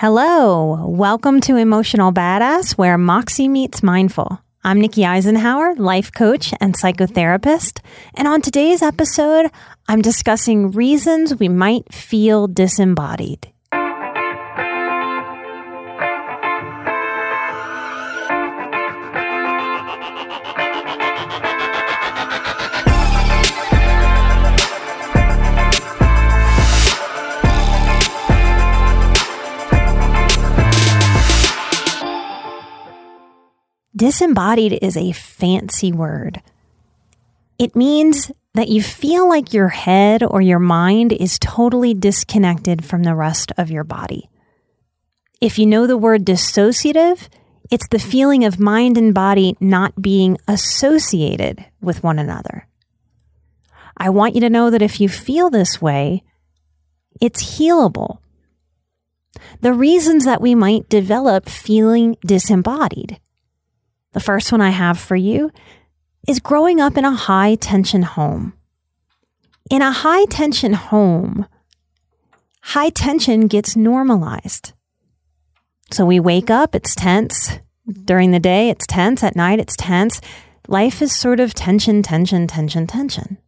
Hello, welcome to Emotional Badass, where Moxie meets Mindful. I'm Nikki Eisenhauer, life coach and psychotherapist. And on today's episode, I'm discussing reasons we might feel disembodied. Disembodied is a fancy word. It means that you feel like your head or your mind is totally disconnected from the rest of your body. If you know the word dissociative, it's the feeling of mind and body not being associated with one another. I want you to know that if you feel this way, it's healable. The reasons that we might develop feeling disembodied the first one I have for you is growing up in a high tension home. In a high tension home, high tension gets normalized. So we wake up, it's tense. During the day, it's tense. At night, it's tense. Life is sort of tension, tension, tension, tension.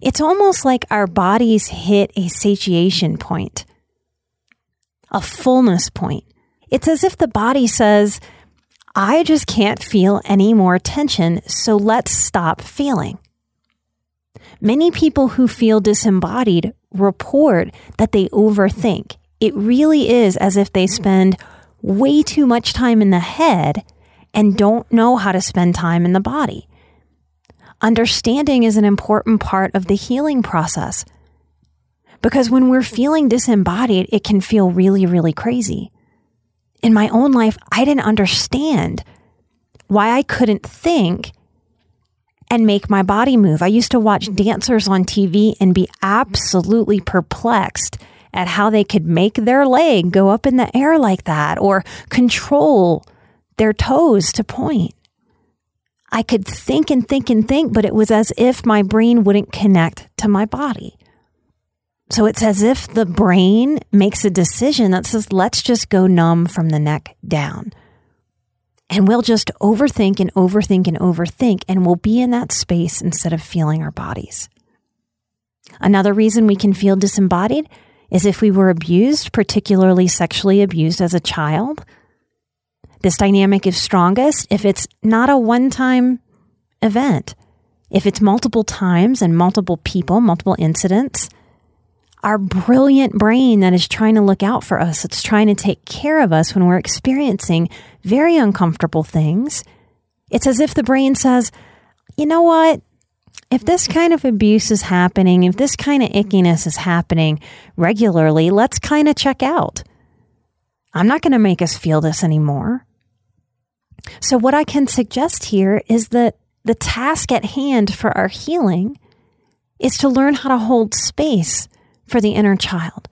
It's almost like our bodies hit a satiation point, a fullness point. It's as if the body says, I just can't feel any more tension, so let's stop feeling. Many people who feel disembodied report that they overthink. It really is as if they spend way too much time in the head and don't know how to spend time in the body. Understanding is an important part of the healing process because when we're feeling disembodied, it can feel really, really crazy in my own life, I didn't understand why I couldn't think and make my body move. I used to watch dancers on TV and be absolutely perplexed at how they could make their leg go up in the air like that or control their toes to point. I could think and think and think, but it was as if my brain wouldn't connect to my body. So it's as if the brain makes a decision that says, let's just go numb from the neck down. And we'll just overthink and overthink and overthink, and we'll be in that space instead of feeling our bodies. Another reason we can feel disembodied is if we were abused, particularly sexually abused as a child. This dynamic is strongest if it's not a one time event. If it's multiple times and multiple people, multiple incidents, our brilliant brain that is trying to look out for us, it's trying to take care of us when we're experiencing very uncomfortable things. It's as if the brain says, you know what? If this kind of abuse is happening, if this kind of ickiness is happening regularly, let's kind of check out. I'm not going to make us feel this anymore. So, what I can suggest here is that the task at hand for our healing is to learn how to hold space for the inner child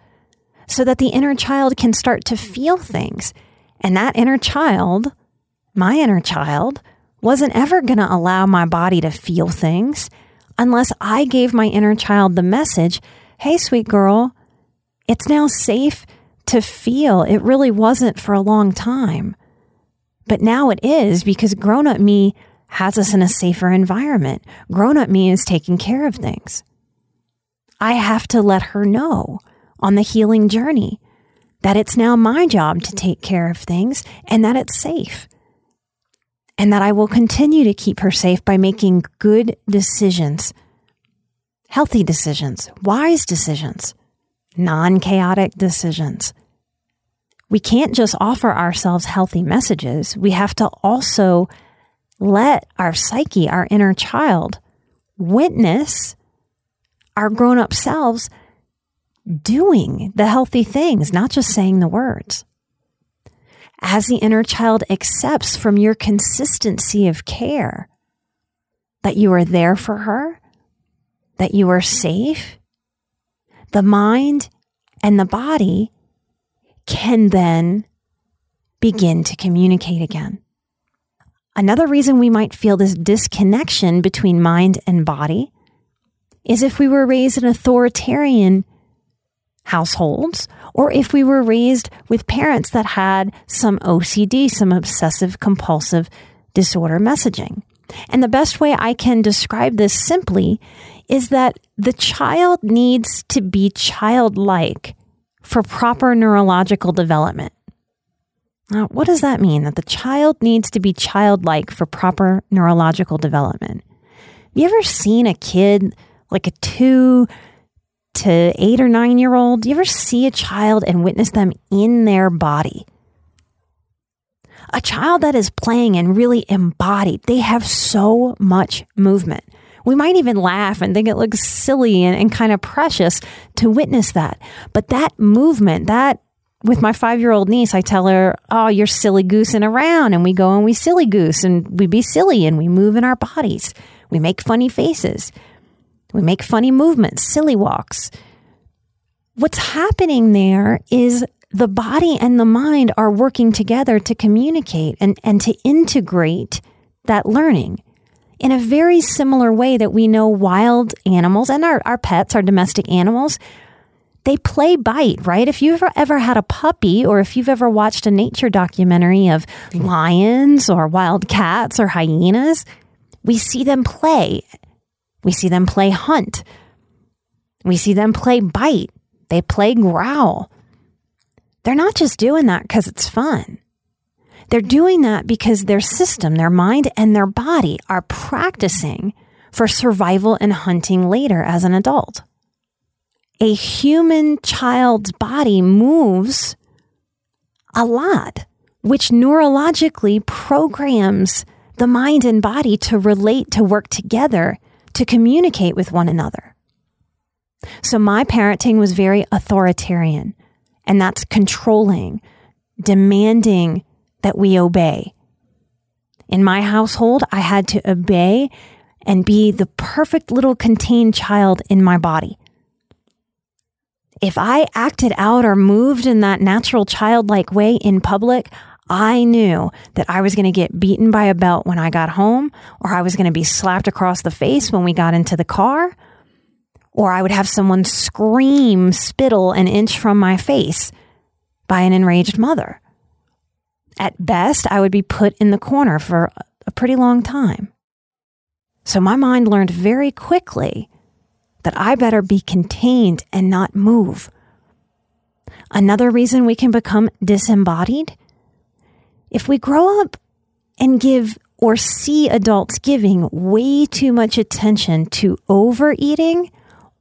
so that the inner child can start to feel things. And that inner child, my inner child, wasn't ever going to allow my body to feel things unless I gave my inner child the message hey, sweet girl, it's now safe to feel. It really wasn't for a long time. But now it is because grown up me has us in a safer environment. Grown up me is taking care of things. I have to let her know on the healing journey that it's now my job to take care of things and that it's safe. And that I will continue to keep her safe by making good decisions, healthy decisions, wise decisions, non chaotic decisions. We can't just offer ourselves healthy messages. We have to also let our psyche, our inner child, witness our grown up selves doing the healthy things, not just saying the words. As the inner child accepts from your consistency of care that you are there for her, that you are safe, the mind and the body can then begin to communicate again. Another reason we might feel this disconnection between mind and body is if we were raised in authoritarian households or if we were raised with parents that had some OCD, some obsessive compulsive disorder messaging. And the best way I can describe this simply is that the child needs to be childlike for proper neurological development. Now, what does that mean? That the child needs to be childlike for proper neurological development. Have you ever seen a kid, like a two to eight or nine year old? Do you ever see a child and witness them in their body? A child that is playing and really embodied, they have so much movement. We might even laugh and think it looks silly and, and kind of precious to witness that. But that movement, that with my five year old niece, I tell her, Oh, you're silly goosing around. And we go and we silly goose and we be silly and we move in our bodies. We make funny faces. We make funny movements, silly walks. What's happening there is the body and the mind are working together to communicate and, and to integrate that learning in a very similar way that we know wild animals and our, our pets, our domestic animals, they play bite, right? If you've ever, ever had a puppy or if you've ever watched a nature documentary of lions or wild cats or hyenas, we see them play. We see them play hunt. We see them play bite. They play growl. They're not just doing that because it's fun. They're doing that because their system, their mind, and their body are practicing for survival and hunting later as an adult a human child's body moves a lot, which neurologically programs the mind and body to relate, to work together, to communicate with one another. So my parenting was very authoritarian, and that's controlling, demanding that we obey. In my household, I had to obey and be the perfect little contained child in my body if I acted out or moved in that natural childlike way in public, I knew that I was going to get beaten by a belt when I got home, or I was going to be slapped across the face when we got into the car, or I would have someone scream, spittle an inch from my face by an enraged mother. At best, I would be put in the corner for a pretty long time. So my mind learned very quickly that I better be contained and not move. Another reason we can become disembodied if we grow up and give or see adults giving way too much attention to overeating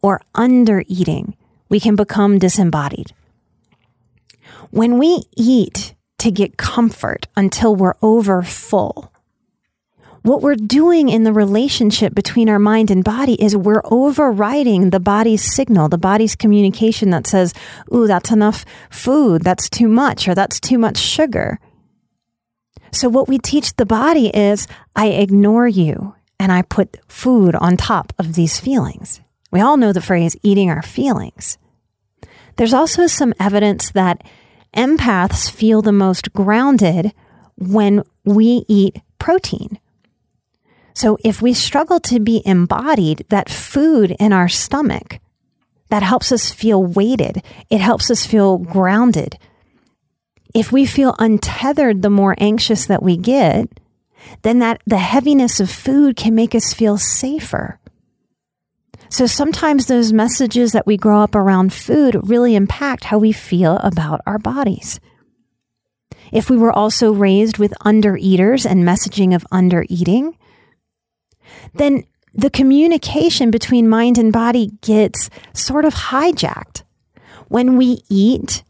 or undereating, we can become disembodied. When we eat to get comfort until we're over full, what we're doing in the relationship between our mind and body is we're overriding the body's signal, the body's communication that says, Ooh, that's enough food, that's too much, or that's too much sugar. So, what we teach the body is, I ignore you and I put food on top of these feelings. We all know the phrase eating our feelings. There's also some evidence that empaths feel the most grounded when we eat protein. So if we struggle to be embodied, that food in our stomach, that helps us feel weighted. It helps us feel grounded. If we feel untethered the more anxious that we get, then that the heaviness of food can make us feel safer. So sometimes those messages that we grow up around food really impact how we feel about our bodies. If we were also raised with undereaters and messaging of undereating, then the communication between mind and body gets sort of hijacked. When we eat,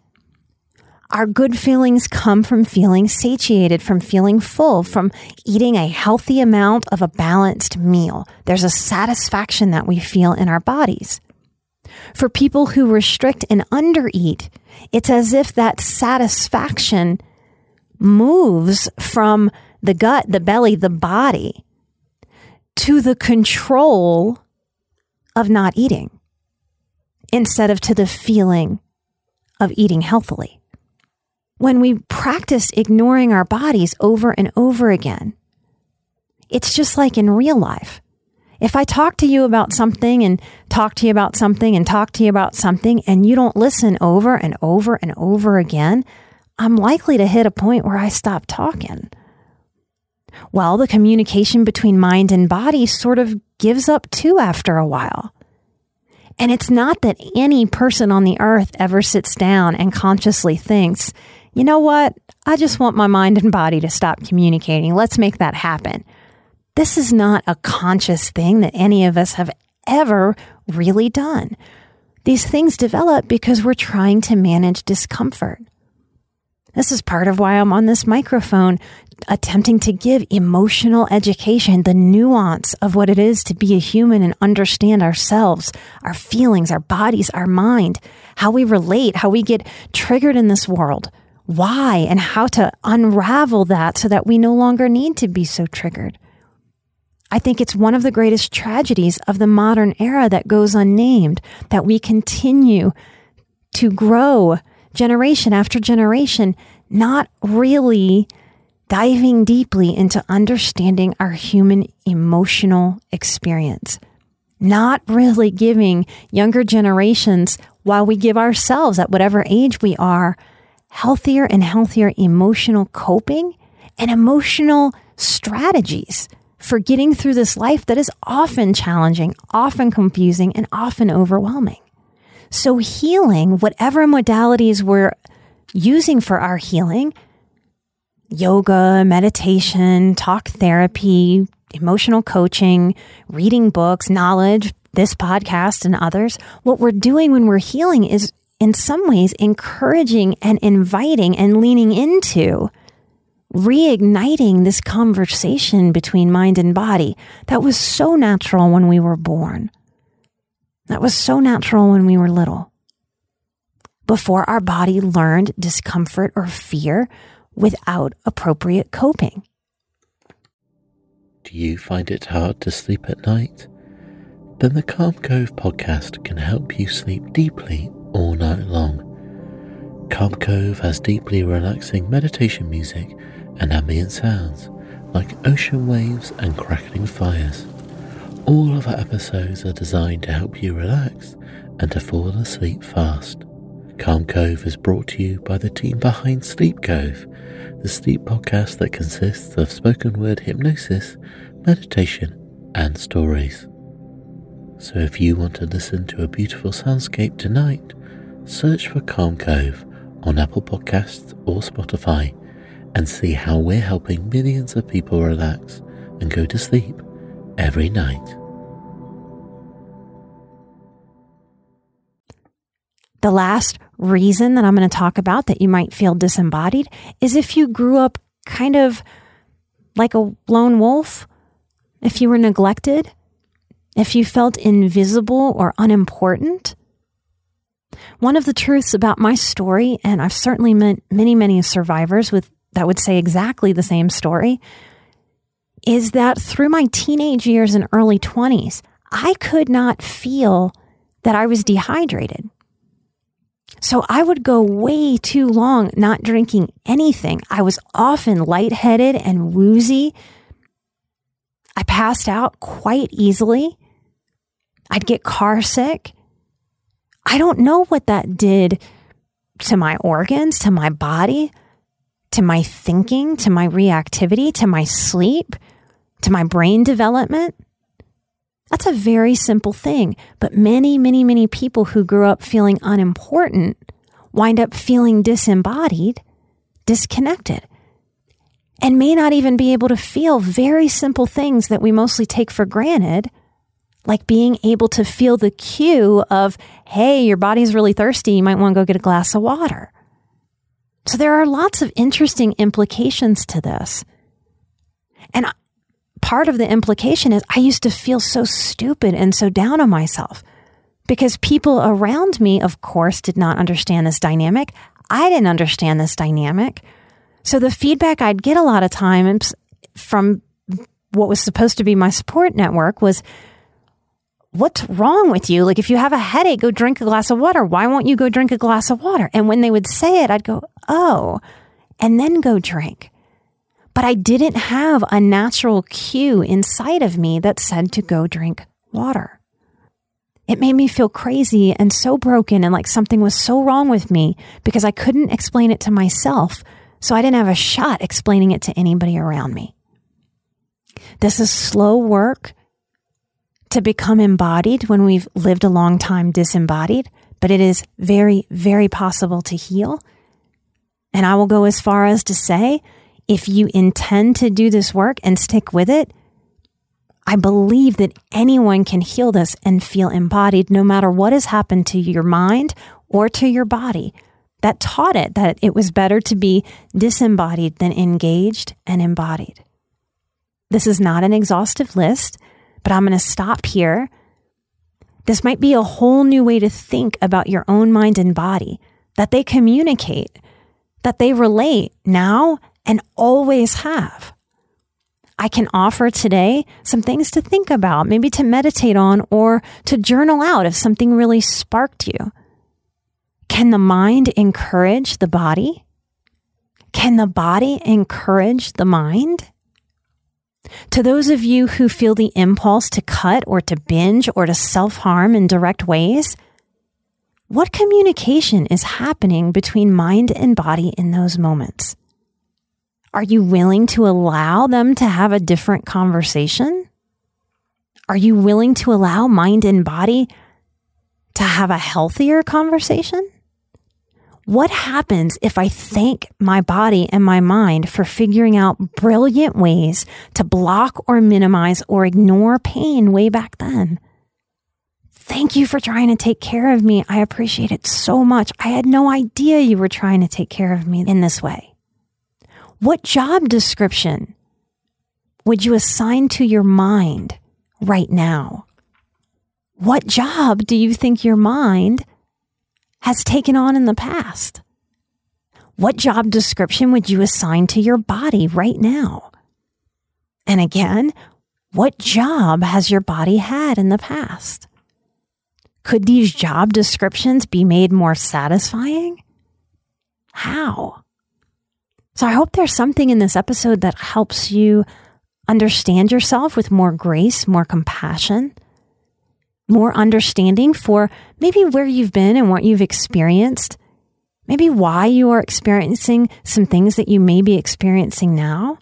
our good feelings come from feeling satiated, from feeling full, from eating a healthy amount of a balanced meal. There's a satisfaction that we feel in our bodies. For people who restrict and undereat, it's as if that satisfaction moves from the gut, the belly, the body to the control of not eating instead of to the feeling of eating healthily when we practice ignoring our bodies over and over again. It's just like in real life. If I talk to you about something and talk to you about something and talk to you about something and you don't listen over and over and over again, I'm likely to hit a point where I stop talking. Well, the communication between mind and body sort of gives up too after a while. And it's not that any person on the earth ever sits down and consciously thinks, you know what? I just want my mind and body to stop communicating. Let's make that happen. This is not a conscious thing that any of us have ever really done. These things develop because we're trying to manage discomfort. This is part of why I'm on this microphone attempting to give emotional education, the nuance of what it is to be a human and understand ourselves, our feelings, our bodies, our mind, how we relate, how we get triggered in this world why and how to unravel that so that we no longer need to be so triggered. I think it's one of the greatest tragedies of the modern era that goes unnamed, that we continue to grow generation after generation, not really diving deeply into understanding our human emotional experience, not really giving younger generations, while we give ourselves at whatever age we are, healthier and healthier emotional coping and emotional strategies for getting through this life that is often challenging, often confusing, and often overwhelming. So, healing, whatever modalities we're using for our healing, yoga, meditation, talk therapy, emotional coaching, reading books, knowledge, this podcast, and others, what we're doing when we're healing is in some ways encouraging and inviting and leaning into reigniting this conversation between mind and body that was so natural when we were born. That was so natural when we were little. Before our body learned discomfort or fear without appropriate coping. Do you find it hard to sleep at night? Then the Calm Cove podcast can help you sleep deeply all night long. Calm Cove has deeply relaxing meditation music and ambient sounds like ocean waves and crackling fires. All of our episodes are designed to help you relax and to fall asleep fast. Calm Cove is brought to you by the team behind Sleep Cove, the sleep podcast that consists of spoken word hypnosis, meditation, and stories. So if you want to listen to a beautiful soundscape tonight, search for Calm Cove on Apple Podcasts or Spotify and see how we're helping millions of people relax and go to sleep every night. The last reason that I'm going to talk about that you might feel disembodied is if you grew up kind of like a lone wolf, if you were neglected, if you felt invisible or unimportant, one of the truths about my story, and I've certainly met many, many survivors with that would say exactly the same story, is that through my teenage years and early 20s, I could not feel that I was dehydrated. So I would go way too long not drinking anything. I was often lightheaded and woozy. I passed out quite easily. I'd get car sick. I don't know what that did to my organs, to my body, to my thinking, to my reactivity, to my sleep, to my brain development. That's a very simple thing. But many, many, many people who grew up feeling unimportant wind up feeling disembodied, disconnected, and may not even be able to feel very simple things that we mostly take for granted, like being able to feel the cue of, hey, your body's really thirsty. You might want to go get a glass of water. So there are lots of interesting implications to this. And part of the implication is I used to feel so stupid and so down on myself because people around me, of course, did not understand this dynamic. I didn't understand this dynamic. So the feedback I'd get a lot of times from what was supposed to be my support network was, What's wrong with you? Like, if you have a headache, go drink a glass of water. Why won't you go drink a glass of water? And when they would say it, I'd go, Oh, and then go drink. But I didn't have a natural cue inside of me that said to go drink water. It made me feel crazy and so broken and like something was so wrong with me because I couldn't explain it to myself. So I didn't have a shot explaining it to anybody around me. This is slow work to become embodied when we've lived a long time disembodied, but it is very, very possible to heal. And I will go as far as to say if you intend to do this work and stick with it, I believe that anyone can heal this and feel embodied no matter what has happened to your mind or to your body that taught it that it was better to be disembodied than engaged and embodied. This is not an exhaustive list, but I'm going to stop here. This might be a whole new way to think about your own mind and body, that they communicate, that they relate now and always have. I can offer today some things to think about, maybe to meditate on or to journal out if something really sparked you. Can the mind encourage the body? Can the body encourage the mind? To those of you who feel the impulse to cut or to binge or to self harm in direct ways, what communication is happening between mind and body in those moments? Are you willing to allow them to have a different conversation? Are you willing to allow mind and body to have a healthier conversation? What happens if I thank my body and my mind for figuring out brilliant ways to block or minimize or ignore pain way back then? Thank you for trying to take care of me. I appreciate it so much. I had no idea you were trying to take care of me in this way. What job description would you assign to your mind right now? What job do you think your mind has taken on in the past? What job description would you assign to your body right now? And again, what job has your body had in the past? Could these job descriptions be made more satisfying? How? So I hope there's something in this episode that helps you understand yourself with more grace, more compassion, more understanding for maybe where you've been and what you've experienced, maybe why you are experiencing some things that you may be experiencing now,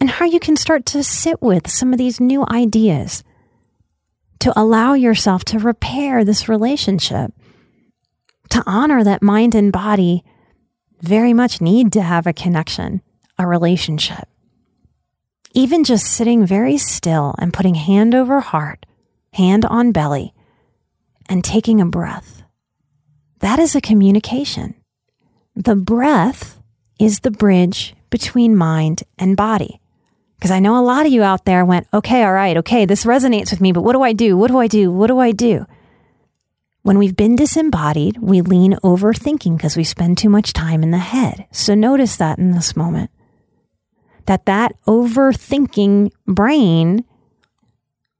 and how you can start to sit with some of these new ideas to allow yourself to repair this relationship, to honor that mind and body very much need to have a connection, a relationship. Even just sitting very still and putting hand over heart, hand on belly, and taking a breath. That is a communication. The breath is the bridge between mind and body. Because I know a lot of you out there went, okay, all right, okay, this resonates with me, but what do I do? What do I do? What do I do? When we've been disembodied, we lean over thinking because we spend too much time in the head. So notice that in this moment. That that overthinking brain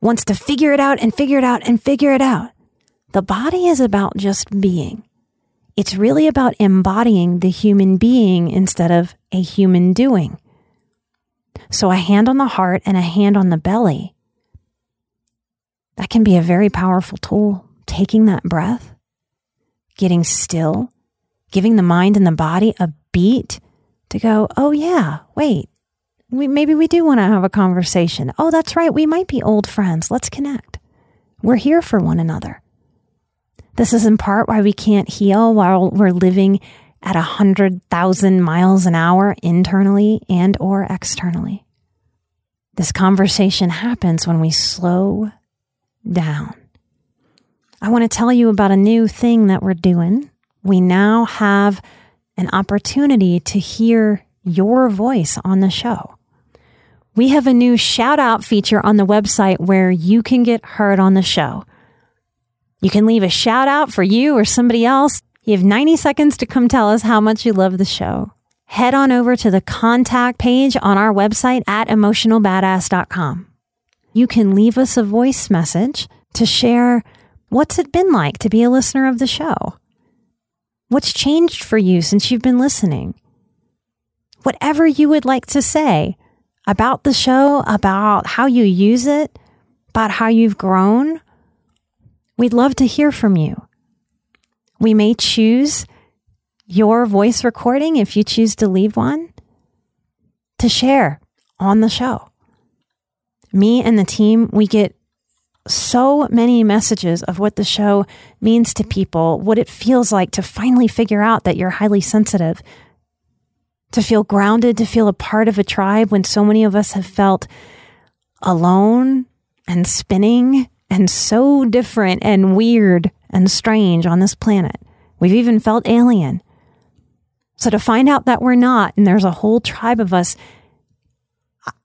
wants to figure it out and figure it out and figure it out. The body is about just being. It's really about embodying the human being instead of a human doing. So a hand on the heart and a hand on the belly. That can be a very powerful tool taking that breath, getting still, giving the mind and the body a beat to go, oh, yeah, wait, we, maybe we do want to have a conversation. Oh, that's right. We might be old friends. Let's connect. We're here for one another. This is in part why we can't heal while we're living at a hundred thousand miles an hour internally and or externally. This conversation happens when we slow down. I want to tell you about a new thing that we're doing. We now have an opportunity to hear your voice on the show. We have a new shout out feature on the website where you can get heard on the show. You can leave a shout out for you or somebody else. You have 90 seconds to come tell us how much you love the show. Head on over to the contact page on our website at emotionalbadass.com. You can leave us a voice message to share what's it been like to be a listener of the show? What's changed for you since you've been listening? Whatever you would like to say about the show, about how you use it, about how you've grown, we'd love to hear from you. We may choose your voice recording if you choose to leave one to share on the show. Me and the team, we get so many messages of what the show means to people, what it feels like to finally figure out that you're highly sensitive, to feel grounded, to feel a part of a tribe when so many of us have felt alone and spinning and so different and weird and strange on this planet. We've even felt alien. So to find out that we're not, and there's a whole tribe of us,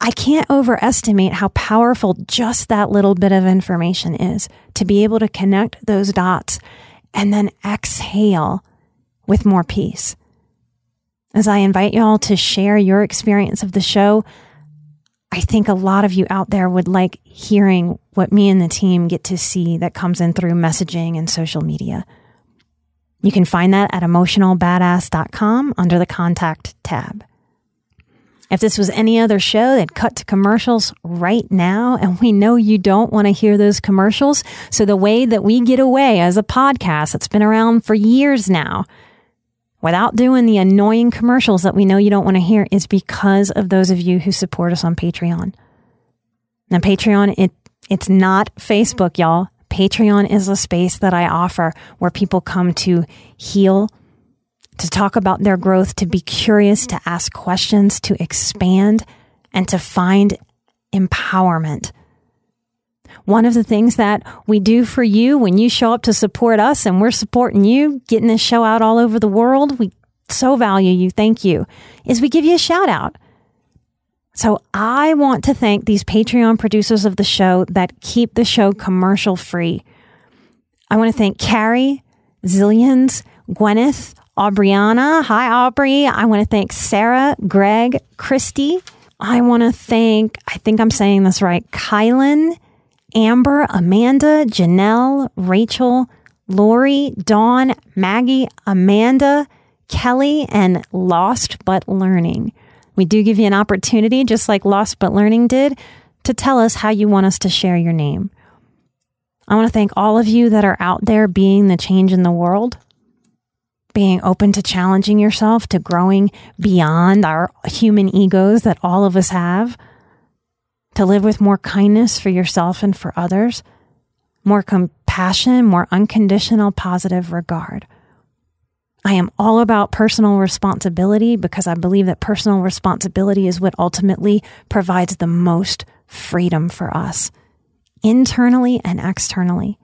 I can't overestimate how powerful just that little bit of information is to be able to connect those dots and then exhale with more peace. As I invite y'all to share your experience of the show, I think a lot of you out there would like hearing what me and the team get to see that comes in through messaging and social media. You can find that at emotionalbadass.com under the contact tab. If this was any other show, they'd cut to commercials right now. And we know you don't want to hear those commercials. So the way that we get away as a podcast that's been around for years now without doing the annoying commercials that we know you don't want to hear is because of those of you who support us on Patreon. Now, Patreon, it, it's not Facebook, y'all. Patreon is a space that I offer where people come to heal, to talk about their growth, to be curious, to ask questions, to expand, and to find empowerment. One of the things that we do for you when you show up to support us and we're supporting you, getting this show out all over the world, we so value you. Thank you. Is we give you a shout out. So I want to thank these Patreon producers of the show that keep the show commercial free. I want to thank Carrie, Zillions, Gwyneth, Aubriana. Hi, Aubrey. I want to thank Sarah, Greg, Christy. I want to thank, I think I'm saying this right, Kylan, Amber, Amanda, Janelle, Rachel, Lori, Dawn, Maggie, Amanda, Kelly, and Lost But Learning. We do give you an opportunity, just like Lost But Learning did, to tell us how you want us to share your name. I want to thank all of you that are out there being the change in the world, being open to challenging yourself, to growing beyond our human egos that all of us have, to live with more kindness for yourself and for others, more compassion, more unconditional positive regard. I am all about personal responsibility because I believe that personal responsibility is what ultimately provides the most freedom for us, internally and externally.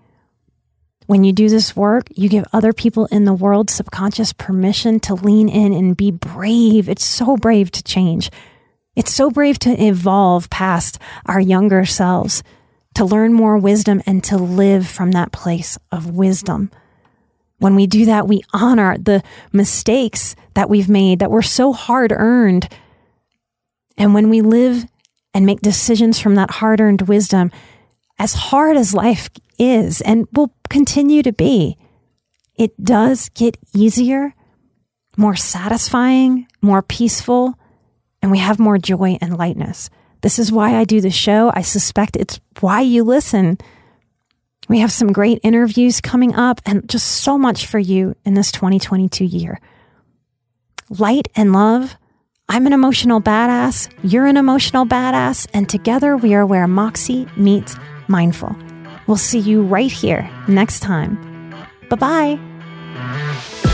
When you do this work, you give other people in the world subconscious permission to lean in and be brave. It's so brave to change. It's so brave to evolve past our younger selves, to learn more wisdom and to live from that place of wisdom. When we do that, we honor the mistakes that we've made that were so hard earned. And when we live and make decisions from that hard earned wisdom, as hard as life is and will continue to be, it does get easier, more satisfying, more peaceful, and we have more joy and lightness. This is why I do the show. I suspect it's why you listen we have some great interviews coming up and just so much for you in this 2022 year. Light and love, I'm an emotional badass, you're an emotional badass, and together we are where Moxie meets mindful. We'll see you right here next time. Bye bye.